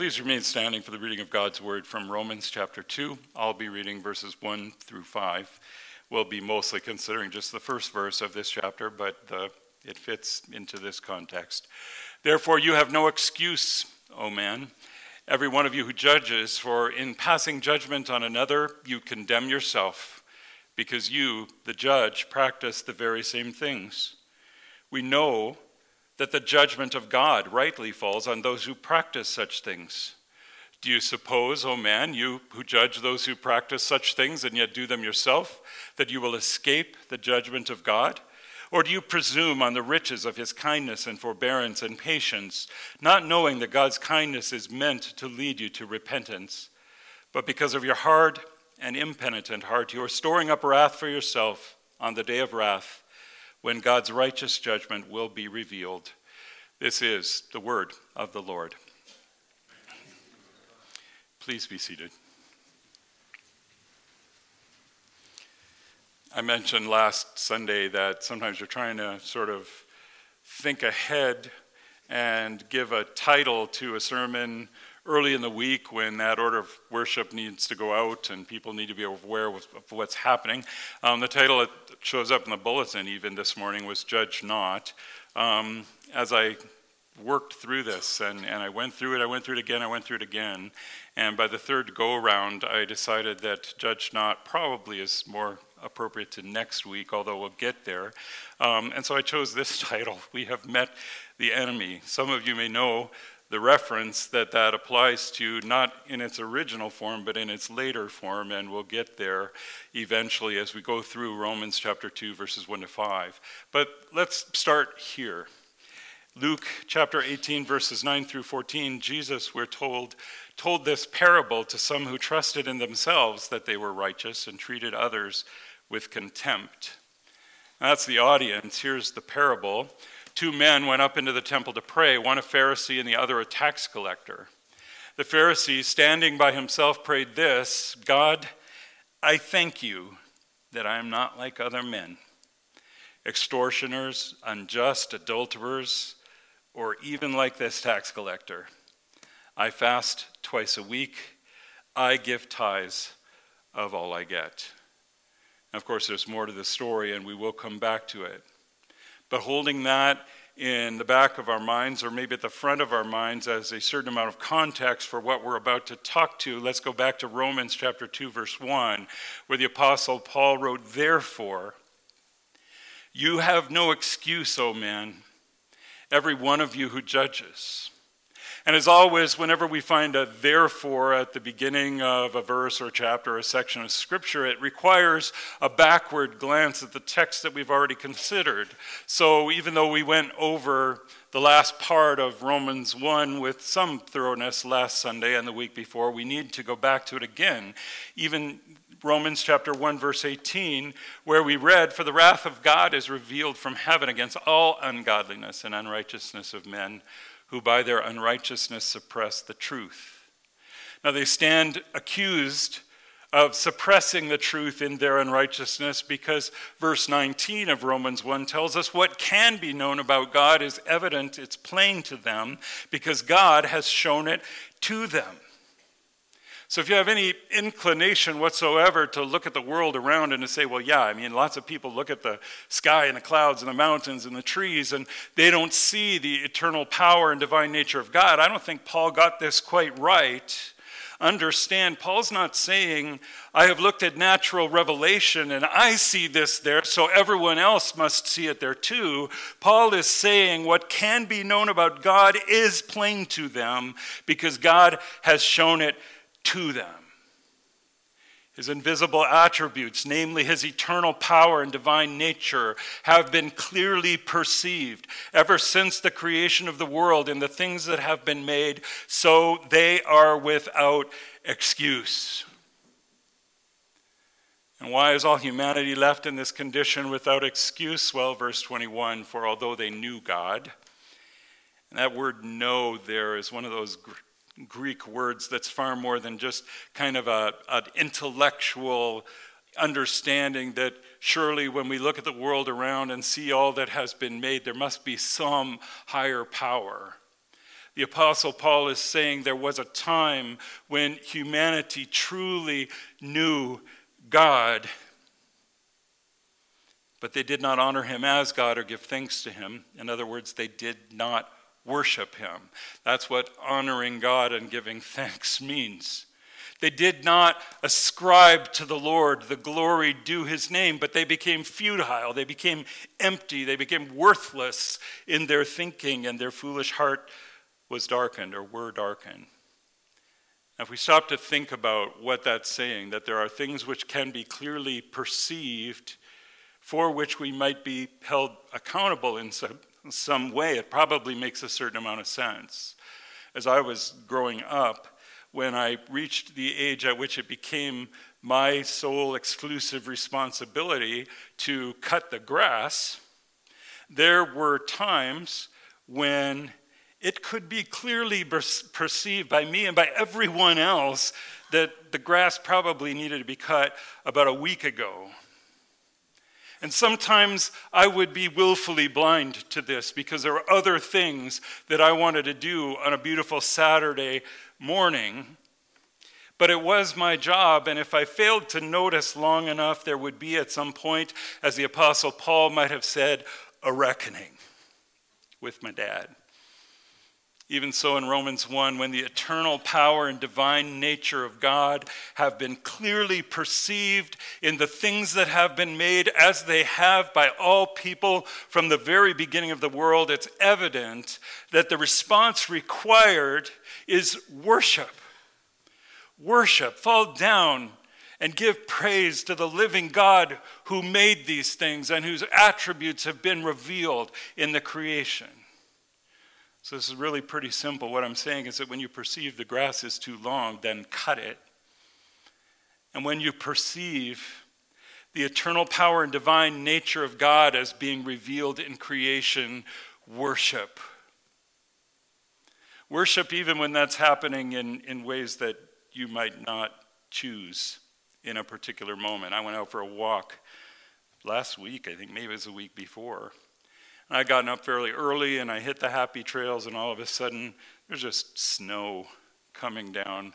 please remain standing for the reading of God's word from Romans chapter 2. I'll be reading verses 1 through 5. We'll be mostly considering just the first verse of this chapter, but it fits into this context. Therefore, you have no excuse, O man, every one of you who judges, for in passing judgment on another, you condemn yourself, because you, the judge, practice the very same things. We know that the judgment of God rightly falls on those who practice such things. Do you suppose, O oh man, you who judge those who practice such things and yet do them yourself, that you will escape the judgment of God? Or do you presume on the riches of his kindness and forbearance and patience, not knowing that God's kindness is meant to lead you to repentance? But because of your hard and impenitent heart, you are storing up wrath for yourself on the day of wrath when God's righteous judgment will be revealed. This is the word of the Lord. Please be seated. I mentioned last Sunday that sometimes you're trying to sort of think ahead and give a title to a sermon early in the week when that order of worship needs to go out and people need to be aware of what's happening. Um, the title that shows up in the bulletin even this morning was Judge Not. Um, as I worked through this and, and I went through it, I went through it again, I went through it again. And by the third go around, I decided that Judge Not probably is more appropriate to next week, although we'll get there. Um, and so I chose this title We Have Met the Enemy. Some of you may know the reference that that applies to, not in its original form, but in its later form, and we'll get there eventually as we go through Romans chapter 2, verses 1 to 5. But let's start here. Luke chapter 18, verses 9 through 14, Jesus, we're told, told this parable to some who trusted in themselves that they were righteous and treated others with contempt. That's the audience. Here's the parable two men went up into the temple to pray, one a Pharisee and the other a tax collector. The Pharisee, standing by himself, prayed this God, I thank you that I am not like other men, extortioners, unjust, adulterers, or even like this tax collector. I fast twice a week. I give tithes of all I get. of course, there's more to the story, and we will come back to it. But holding that in the back of our minds, or maybe at the front of our minds, as a certain amount of context for what we're about to talk to, let's go back to Romans chapter 2, verse 1, where the Apostle Paul wrote, Therefore, you have no excuse, O man, every one of you who judges. And as always, whenever we find a therefore at the beginning of a verse or a chapter or a section of Scripture, it requires a backward glance at the text that we've already considered. So even though we went over the last part of Romans 1 with some thoroughness last Sunday and the week before, we need to go back to it again. Even Romans chapter 1 verse 18 where we read for the wrath of God is revealed from heaven against all ungodliness and unrighteousness of men who by their unrighteousness suppress the truth. Now they stand accused of suppressing the truth in their unrighteousness because verse 19 of Romans 1 tells us what can be known about God is evident, it's plain to them because God has shown it to them. So if you have any inclination whatsoever to look at the world around and to say, well, yeah, I mean, lots of people look at the sky and the clouds and the mountains and the trees and they don't see the eternal power and divine nature of God. I don't think Paul got this quite right. Understand, Paul's not saying, I have looked at natural revelation and I see this there, so everyone else must see it there too. Paul is saying what can be known about God is plain to them because God has shown it to them. His invisible attributes, namely his eternal power and divine nature, have been clearly perceived ever since the creation of the world and the things that have been made, so they are without excuse. And why is all humanity left in this condition without excuse? Well, verse 21 For although they knew God, and that word know there is one of those Greek words that's far more than just kind of a, an intellectual understanding that surely when we look at the world around and see all that has been made, there must be some higher power. The Apostle Paul is saying there was a time when humanity truly knew God, but they did not honor him as God or give thanks to him. In other words, they did not worship him. That's what honoring God and giving thanks means. They did not ascribe to the Lord the glory due his name, but they became futile. They became empty. They became worthless in their thinking, and their foolish heart was darkened or were darkened. Now, if we stop to think about what that's saying, that there are things which can be clearly perceived for which we might be held accountable in some, some way, it probably makes a certain amount of sense. As I was growing up, when I reached the age at which it became my sole exclusive responsibility to cut the grass, there were times when it could be clearly perceived by me and by everyone else that the grass probably needed to be cut about a week ago. And sometimes I would be willfully blind to this because there were other things that I wanted to do on a beautiful Saturday morning. But it was my job, and if I failed to notice long enough, there would be at some point, as the Apostle Paul might have said, a reckoning with my dad. Even so, in Romans 1, when the eternal power and divine nature of God have been clearly perceived in the things that have been made as they have by all people from the very beginning of the world, it's evident that the response required is worship. Worship, fall down and give praise to the living God who made these things and whose attributes have been revealed in the creation. So, this is really pretty simple. What I'm saying is that when you perceive the grass is too long, then cut it. And when you perceive the eternal power and divine nature of God as being revealed in creation, worship. Worship even when that's happening in, in ways that you might not choose in a particular moment. I went out for a walk last week, I think maybe it was a week before. I gotten up fairly early and I hit the happy trails, and all of a sudden, there's just snow coming down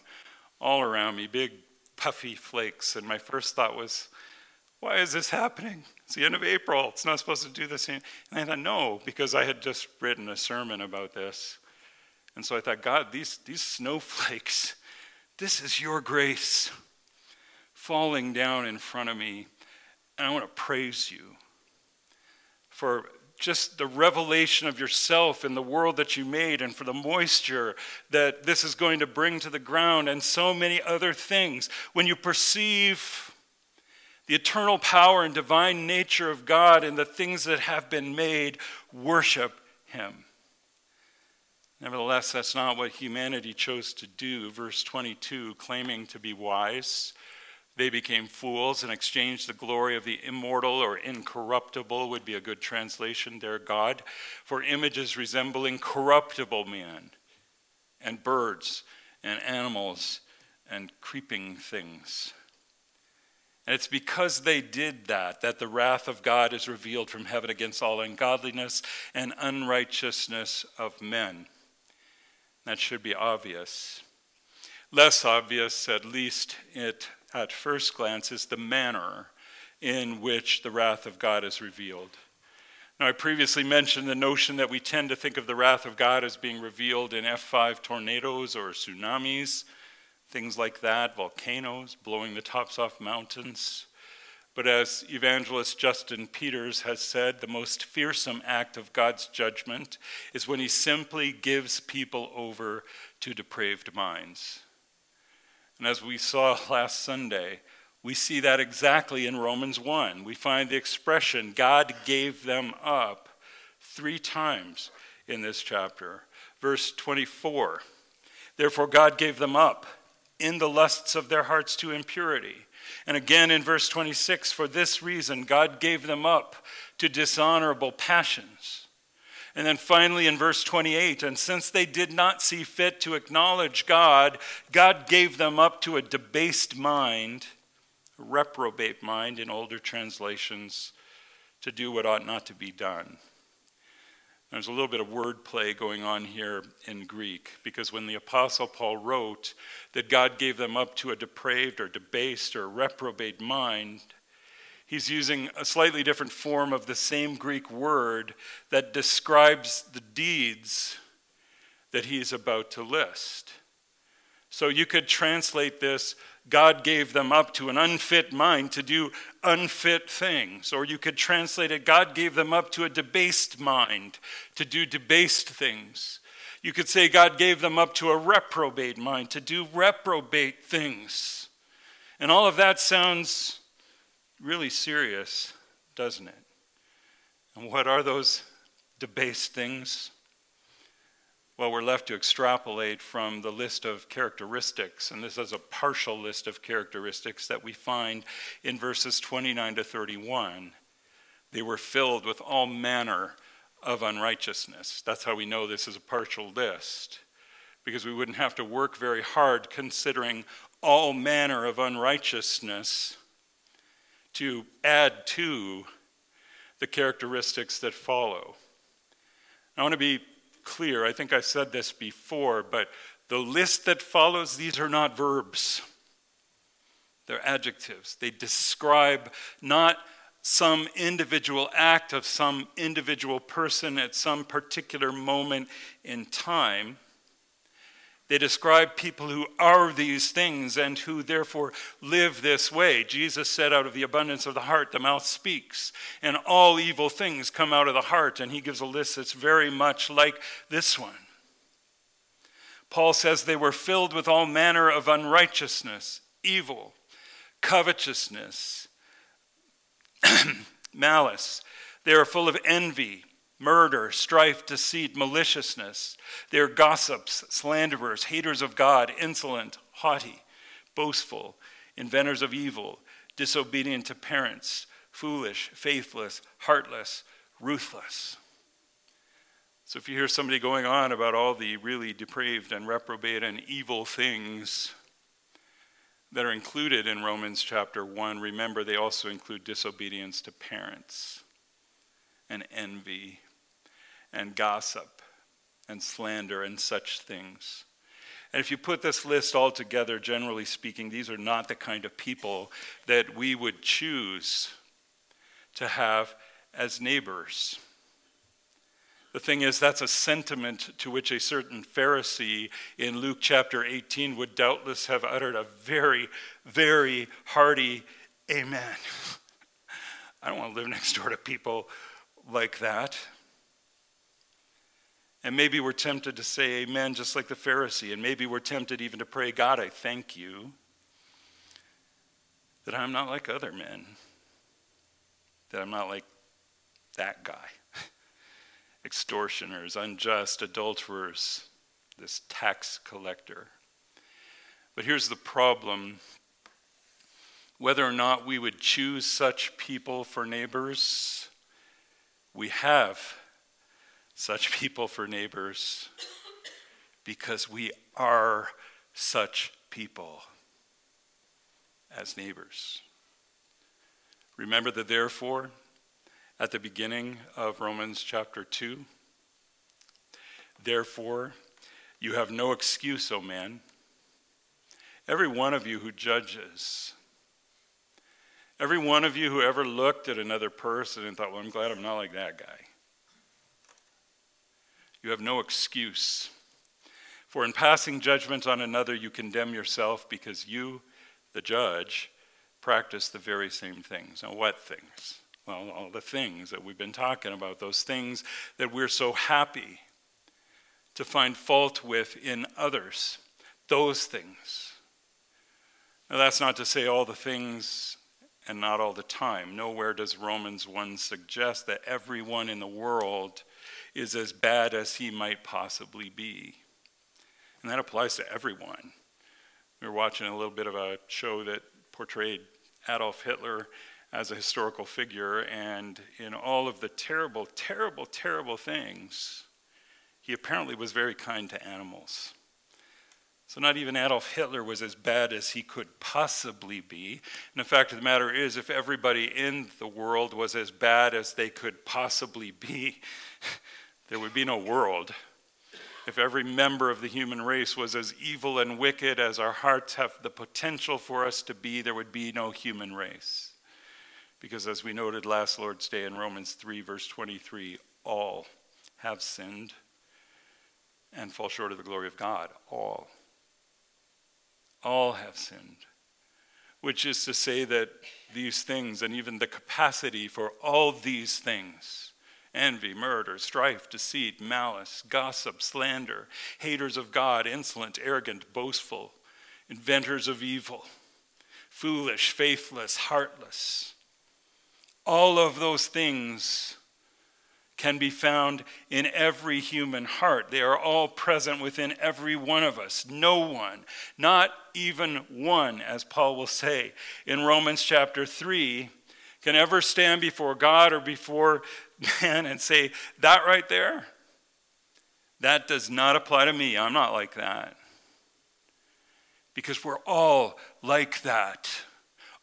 all around me, big puffy flakes. And my first thought was, why is this happening? It's the end of April. It's not supposed to do this. And I thought, no, because I had just written a sermon about this. And so I thought, God, these, these snowflakes, this is your grace falling down in front of me. And I want to praise you for just the revelation of yourself and the world that you made and for the moisture that this is going to bring to the ground and so many other things. When you perceive the eternal power and divine nature of God and the things that have been made, worship Him. Nevertheless, that's not what humanity chose to do. Verse 22 claiming to be wise they became fools and exchanged the glory of the immortal or incorruptible, would be a good translation their God, for images resembling corruptible men and birds and animals and creeping things. And it's because they did that that the wrath of God is revealed from heaven against all ungodliness and unrighteousness of men. That should be obvious. Less obvious, at least it at first glance is the manner in which the wrath of God is revealed. Now, I previously mentioned the notion that we tend to think of the wrath of God as being revealed in F5 tornadoes or tsunamis, things like that, volcanoes blowing the tops off mountains. But as evangelist Justin Peters has said, the most fearsome act of God's judgment is when he simply gives people over to depraved minds. And as we saw last Sunday, we see that exactly in Romans 1. We find the expression, God gave them up, three times in this chapter. Verse 24, therefore God gave them up in the lusts of their hearts to impurity. And again in verse 26, for this reason God gave them up to dishonorable passions. And then finally in verse 28, and since they did not see fit to acknowledge God, God gave them up to a debased mind, a reprobate mind in older translations, to do what ought not to be done. There's a little bit of wordplay going on here in Greek because when the Apostle Paul wrote that God gave them up to a depraved or debased or reprobate mind, he's using a slightly different form of the same Greek word that describes the deeds that he's about to list. So you could translate this God gave them up to an unfit mind to do unfit things. Or you could translate it God gave them up to a debased mind to do debased things. You could say God gave them up to a reprobate mind to do reprobate things. And all of that sounds really serious, doesn't it? And what are those debased things? Well, we're left to extrapolate from the list of characteristics, and this is a partial list of characteristics that we find in verses 29 to 31. They were filled with all manner of unrighteousness. That's how we know this is a partial list, because we wouldn't have to work very hard considering all manner of unrighteousness to add to the characteristics that follow. I want to be clear. I think I said this before, but the list that follows, these are not verbs. They're adjectives. They describe not some individual act of some individual person at some particular moment in time. They describe people who are these things and who therefore live this way. Jesus said, Out of the abundance of the heart, the mouth speaks. And all evil things come out of the heart. And he gives a list that's very much like this one. Paul says they were filled with all manner of unrighteousness, evil, covetousness, malice. They are full of envy murder, strife, deceit, maliciousness. They are gossips, slanderers, haters of God, insolent, haughty, boastful, inventors of evil, disobedient to parents, foolish, faithless, heartless, ruthless. So if you hear somebody going on about all the really depraved and reprobate and evil things that are included in Romans chapter 1, remember they also include disobedience to parents and envy and gossip and slander and such things. And if you put this list all together, generally speaking, these are not the kind of people that we would choose to have as neighbors. The thing is, that's a sentiment to which a certain Pharisee in Luke chapter 18 would doubtless have uttered a very, very hearty amen. I don't want to live next door to people like that. And maybe we're tempted to say amen just like the Pharisee. And maybe we're tempted even to pray, God, I thank you that I'm not like other men, that I'm not like that guy. Extortioners, unjust, adulterers, this tax collector. But here's the problem whether or not we would choose such people for neighbors, we have such people for neighbors because we are such people as neighbors. Remember the therefore at the beginning of Romans chapter 2? Therefore, you have no excuse, O man. Every one of you who judges, every one of you who ever looked at another person and thought, well, I'm glad I'm not like that guy. You have no excuse. For in passing judgment on another, you condemn yourself because you, the judge, practice the very same things. Now, what things? Well, all the things that we've been talking about, those things that we're so happy to find fault with in others, those things. Now, that's not to say all the things and not all the time. Nowhere does Romans 1 suggest that everyone in the world is as bad as he might possibly be. And that applies to everyone. We were watching a little bit of a show that portrayed Adolf Hitler as a historical figure, and in all of the terrible, terrible, terrible things, he apparently was very kind to animals. So, not even Adolf Hitler was as bad as he could possibly be. And the fact of the matter is, if everybody in the world was as bad as they could possibly be, there would be no world. If every member of the human race was as evil and wicked as our hearts have the potential for us to be, there would be no human race. Because as we noted last Lord's Day in Romans 3, verse 23, all have sinned and fall short of the glory of God. All. All have sinned. Which is to say that these things, and even the capacity for all these things, envy, murder, strife, deceit, malice, gossip, slander, haters of God, insolent, arrogant, boastful, inventors of evil, foolish, faithless, heartless. All of those things can be found in every human heart. They are all present within every one of us. No one, not even one, as Paul will say in Romans chapter 3, can ever stand before God or before man and say, That right there, that does not apply to me. I'm not like that. Because we're all like that.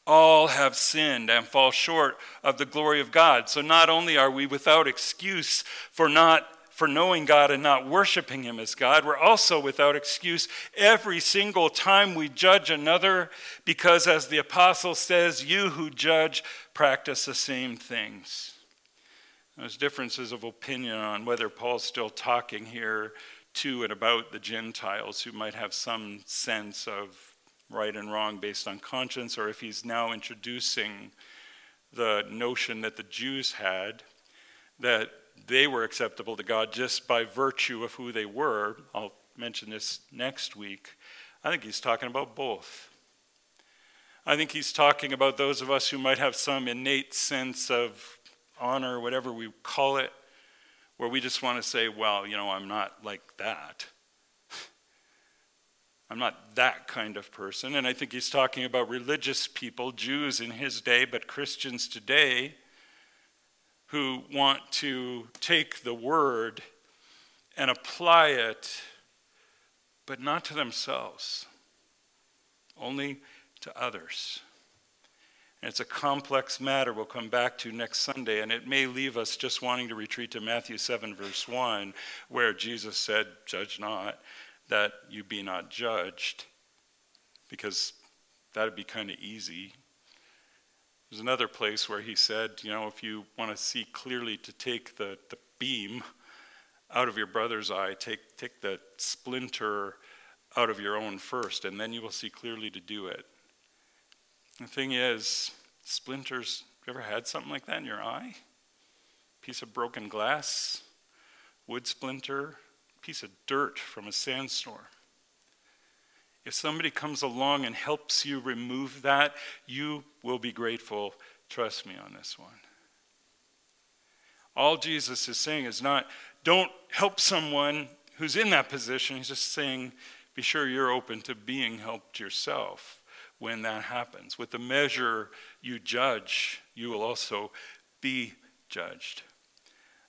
All have sinned and fall short of the glory of God. So not only are we without excuse for not for knowing God and not worshiping him as God, we're also without excuse every single time we judge another because as the apostle says, you who judge practice the same things. There's differences of opinion on whether Paul's still talking here to and about the Gentiles who might have some sense of right and wrong based on conscience, or if he's now introducing the notion that the Jews had that they were acceptable to God just by virtue of who they were. I'll mention this next week. I think he's talking about both. I think he's talking about those of us who might have some innate sense of honor, whatever we call it, where we just want to say, well, you know, I'm not like that. I'm not that kind of person. And I think he's talking about religious people, Jews in his day, but Christians today, who want to take the word and apply it, but not to themselves, only to others. And it's a complex matter we'll come back to next Sunday, and it may leave us just wanting to retreat to Matthew 7, verse 1, where Jesus said, Judge not, that you be not judged, because that would be kind of easy. There's another place where he said, you know, if you want to see clearly to take the, the beam out of your brother's eye, take, take the splinter out of your own first, and then you will see clearly to do it. The thing is, splinters, you ever had something like that in your eye? Piece of broken glass, wood splinter, piece of dirt from a sandstorm. If somebody comes along and helps you remove that, you will be grateful. Trust me on this one. All Jesus is saying is not, don't help someone who's in that position. He's just saying, be sure you're open to being helped yourself when that happens. With the measure you judge, you will also be judged.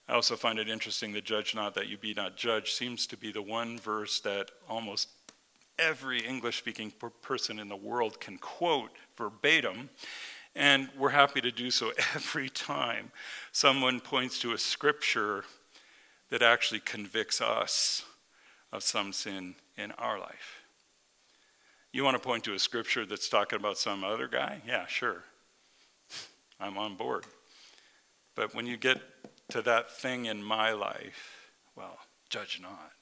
I also find it interesting that judge not that you be not judged seems to be the one verse that almost every English speaking person in the world can quote verbatim. And we're happy to do so every time someone points to a scripture that actually convicts us of some sin in our life. You want to point to a scripture that's talking about some other guy? Yeah, sure. I'm on board. But when you get to that thing in my life, well, judge not.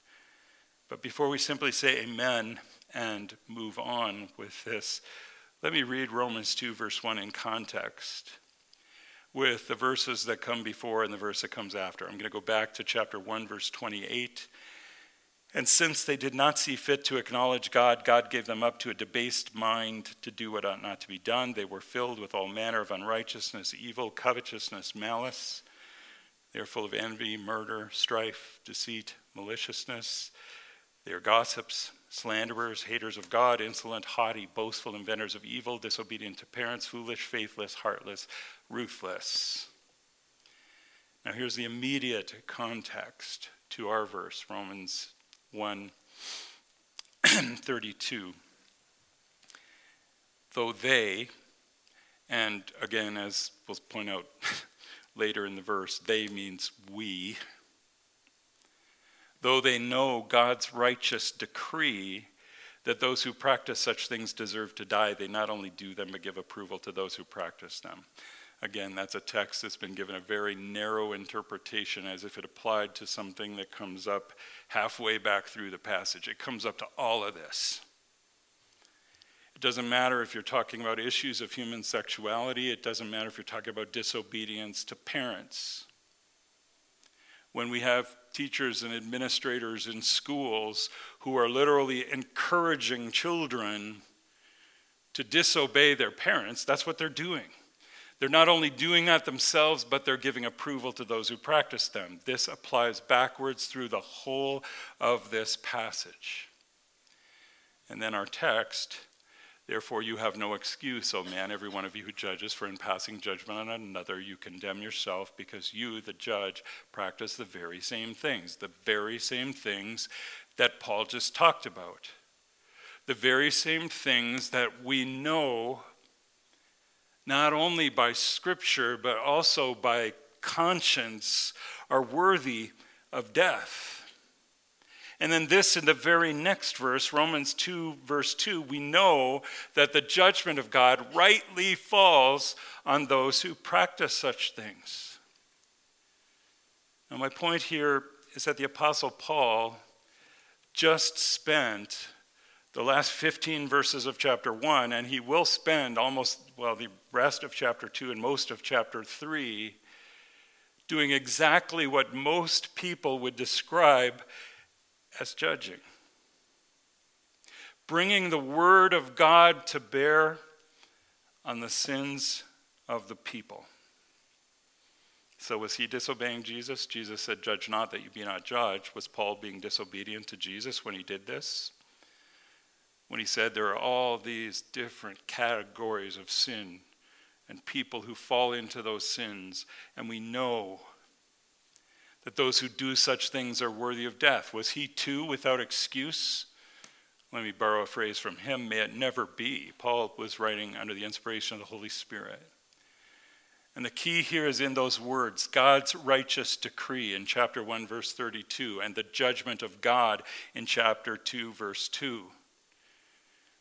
But before we simply say amen and move on with this, let me read Romans 2, verse 1 in context with the verses that come before and the verse that comes after. I'm going to go back to chapter 1, verse 28 and since they did not see fit to acknowledge God, God gave them up to a debased mind to do what ought not to be done. They were filled with all manner of unrighteousness, evil, covetousness, malice. They are full of envy, murder, strife, deceit, maliciousness. They are gossips, slanderers, haters of God, insolent, haughty, boastful, inventors of evil, disobedient to parents, foolish, faithless, heartless, ruthless. Now, here's the immediate context to our verse, Romans 1 32. Though they, and again, as we'll point out later in the verse, they means we, though they know God's righteous decree that those who practice such things deserve to die, they not only do them, but give approval to those who practice them. Again, that's a text that's been given a very narrow interpretation as if it applied to something that comes up halfway back through the passage. It comes up to all of this. It doesn't matter if you're talking about issues of human sexuality, it doesn't matter if you're talking about disobedience to parents. When we have teachers and administrators in schools who are literally encouraging children to disobey their parents, that's what they're doing. They're not only doing that themselves, but they're giving approval to those who practice them. This applies backwards through the whole of this passage. And then our text Therefore, you have no excuse, O man, every one of you who judges, for in passing judgment on another, you condemn yourself, because you, the judge, practice the very same things, the very same things that Paul just talked about. The very same things that we know not only by Scripture, but also by conscience, are worthy of death. And then this in the very next verse, Romans 2, verse 2, we know that the judgment of God rightly falls on those who practice such things. Now, my point here is that the Apostle Paul just spent the last 15 verses of chapter 1, and he will spend almost, well, the rest of chapter 2 and most of chapter 3 doing exactly what most people would describe as judging. Bringing the word of God to bear on the sins of the people. So, was he disobeying Jesus? Jesus said, Judge not that you be not judged. Was Paul being disobedient to Jesus when he did this? When he said there are all these different categories of sin and people who fall into those sins, and we know that those who do such things are worthy of death. Was he too without excuse? Let me borrow a phrase from him may it never be. Paul was writing under the inspiration of the Holy Spirit. And the key here is in those words God's righteous decree in chapter 1, verse 32, and the judgment of God in chapter 2, verse 2.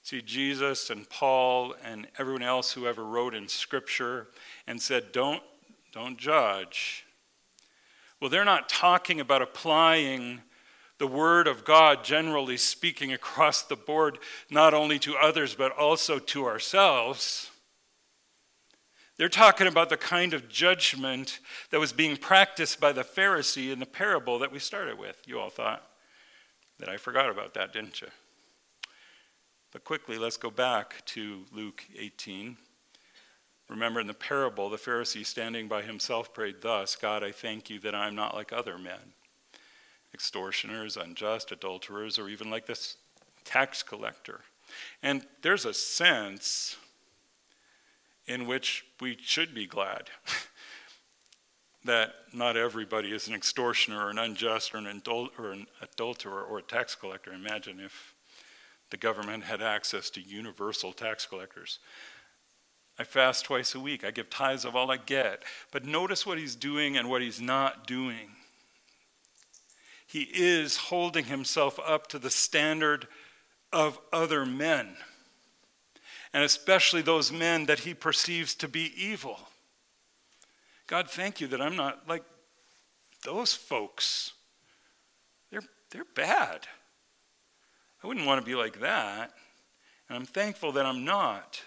See, Jesus and Paul and everyone else who ever wrote in Scripture and said, don't, don't judge. Well, they're not talking about applying the Word of God, generally speaking, across the board, not only to others, but also to ourselves. They're talking about the kind of judgment that was being practiced by the Pharisee in the parable that we started with. You all thought that I forgot about that, didn't you? But quickly, let's go back to Luke 18. Remember in the parable, the Pharisee standing by himself prayed thus God, I thank you that I am not like other men, extortioners, unjust, adulterers, or even like this tax collector. And there's a sense in which we should be glad that not everybody is an extortioner or an unjust or an, adul- or an adulterer or a tax collector. Imagine if the government had access to universal tax collectors. I fast twice a week. I give tithes of all I get. But notice what he's doing and what he's not doing. He is holding himself up to the standard of other men, and especially those men that he perceives to be evil. God, thank you that I'm not like those folks. They're, they're bad. I wouldn't want to be like that. And I'm thankful that I'm not.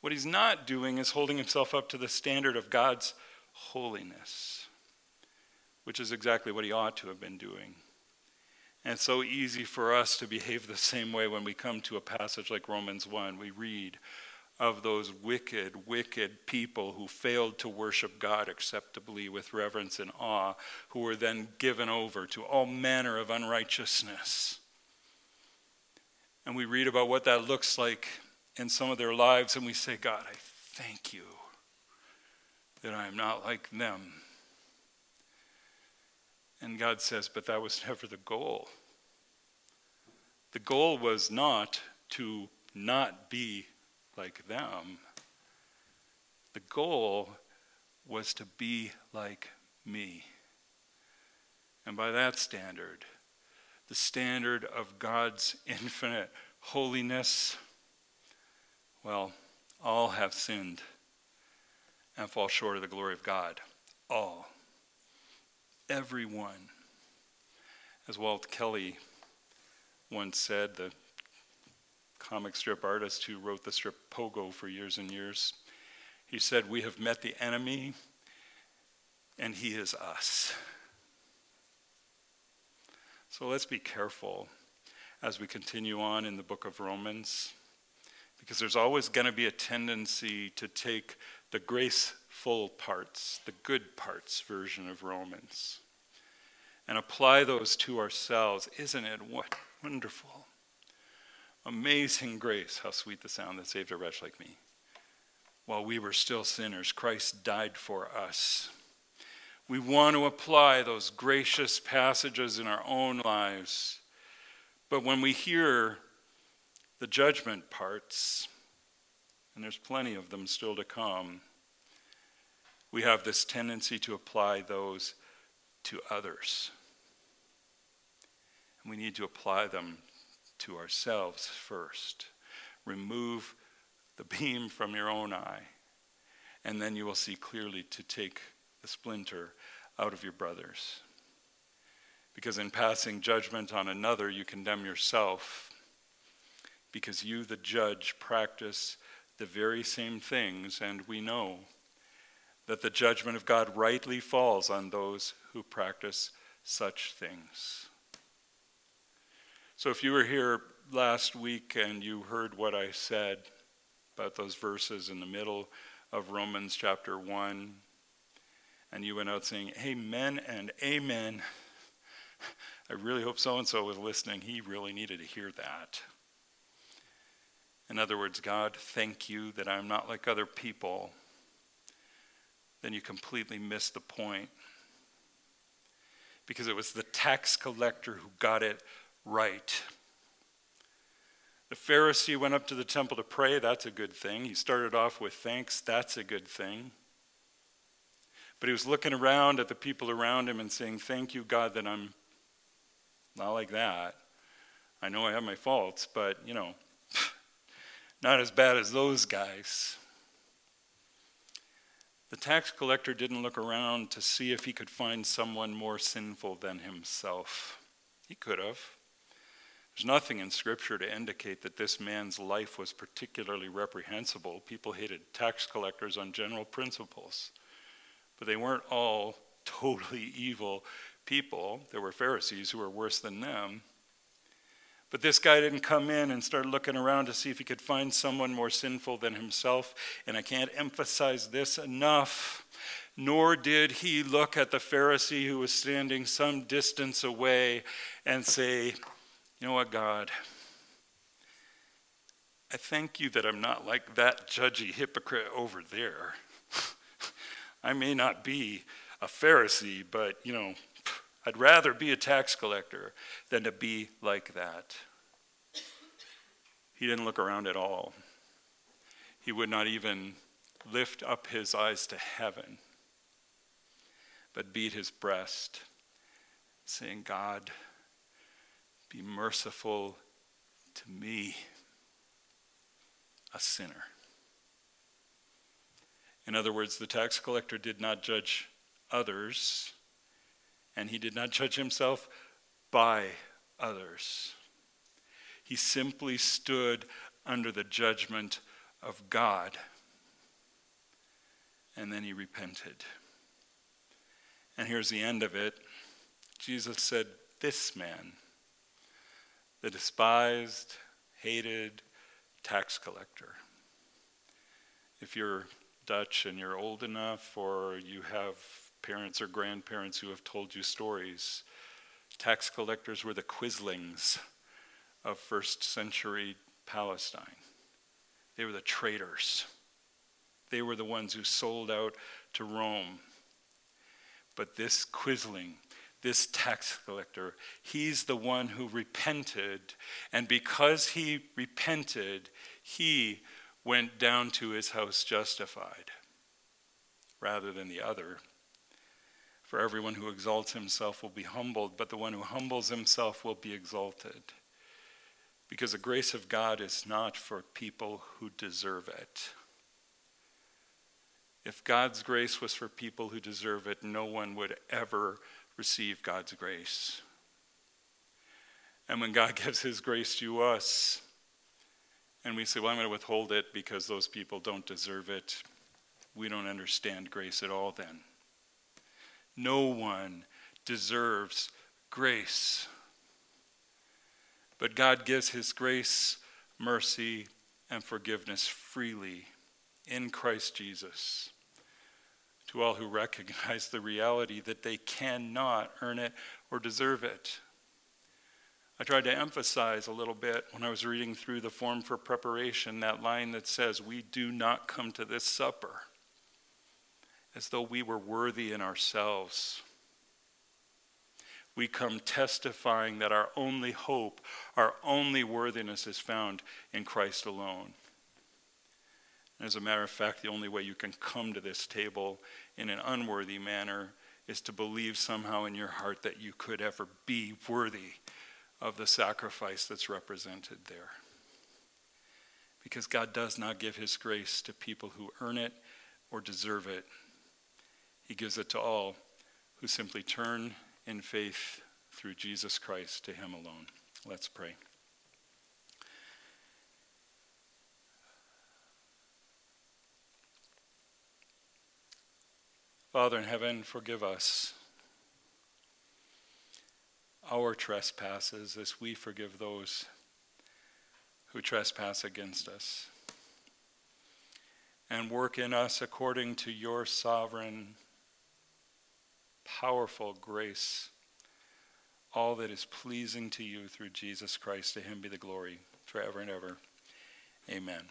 What he's not doing is holding himself up to the standard of God's holiness, which is exactly what he ought to have been doing. And it's so easy for us to behave the same way when we come to a passage like Romans 1. We read, of those wicked, wicked people who failed to worship God acceptably with reverence and awe, who were then given over to all manner of unrighteousness. And we read about what that looks like in some of their lives, and we say, God, I thank you that I am not like them. And God says, but that was never the goal. The goal was not to not be like them. The goal was to be like me. And by that standard, the standard of God's infinite holiness, well, all have sinned and fall short of the glory of God. All. Everyone. As Walt Kelly once said, the comic strip artist who wrote the strip Pogo for years and years, he said, We have met the enemy, and he is us. So let's be careful as we continue on in the book of Romans, because there's always going to be a tendency to take the graceful parts, the good parts version of Romans, and apply those to ourselves. Isn't it wonderful? Amazing grace, how sweet the sound that saved a wretch like me. While we were still sinners, Christ died for us. We want to apply those gracious passages in our own lives. But when we hear the judgment parts, and there's plenty of them still to come, we have this tendency to apply those to others. And we need to apply them to ourselves first. Remove the beam from your own eye, and then you will see clearly to take the splinter out of your brothers. Because in passing judgment on another, you condemn yourself, because you, the judge, practice the very same things, and we know that the judgment of God rightly falls on those who practice such things. So if you were here last week and you heard what I said about those verses in the middle of Romans chapter 1, and you went out saying, Amen and Amen, I really hope so and so was listening. He really needed to hear that. In other words, God, thank you that I'm not like other people. Then you completely missed the point. Because it was the tax collector who got it right. The Pharisee went up to the temple to pray. That's a good thing. He started off with thanks. That's a good thing. But he was looking around at the people around him and saying, Thank you, God, that I'm not like that. I know I have my faults, but, you know, not as bad as those guys. The tax collector didn't look around to see if he could find someone more sinful than himself. He could have. There's nothing in Scripture to indicate that this man's life was particularly reprehensible. People hated tax collectors on general principles, but they weren't all totally evil people. There were Pharisees who were worse than them. But this guy didn't come in and start looking around to see if he could find someone more sinful than himself. And I can't emphasize this enough. Nor did he look at the Pharisee who was standing some distance away and say, you know what, God? I thank you that I'm not like that judgy hypocrite over there. I may not be a Pharisee, but, you know, I'd rather be a tax collector than to be like that. He didn't look around at all. He would not even lift up his eyes to heaven, but beat his breast, saying, God, be merciful to me, a sinner. In other words, the tax collector did not judge others, and he did not judge himself by others. He simply stood under the judgment of God, and then he repented. And here's the end of it Jesus said, This man the despised, hated tax collector. If you're Dutch and you're old enough, or you have parents or grandparents who have told you stories, tax collectors were the quislings of first century Palestine. They were the traitors. They were the ones who sold out to Rome. But this quisling, this tax collector. He's the one who repented, and because he repented, he went down to his house justified rather than the other. For everyone who exalts himself will be humbled, but the one who humbles himself will be exalted. Because the grace of God is not for people who deserve it. If God's grace was for people who deserve it, no one would ever receive God's grace. And when God gives his grace to us, and we say, well, I'm going to withhold it because those people don't deserve it, we don't understand grace at all then. No one deserves grace. But God gives his grace, mercy, and forgiveness freely in Christ Jesus to all who recognize the reality that they cannot earn it or deserve it. I tried to emphasize a little bit when I was reading through the form for preparation that line that says, We do not come to this supper as though we were worthy in ourselves. We come testifying that our only hope, our only worthiness is found in Christ alone. As a matter of fact, the only way you can come to this table in an unworthy manner is to believe somehow in your heart that you could ever be worthy of the sacrifice that's represented there. Because God does not give his grace to people who earn it or deserve it. He gives it to all who simply turn in faith through Jesus Christ to Him alone. Let's pray. Father in heaven, forgive us our trespasses as we forgive those who trespass against us. And work in us according to your sovereign powerful grace, all that is pleasing to you through Jesus Christ. To him be the glory forever and ever. Amen.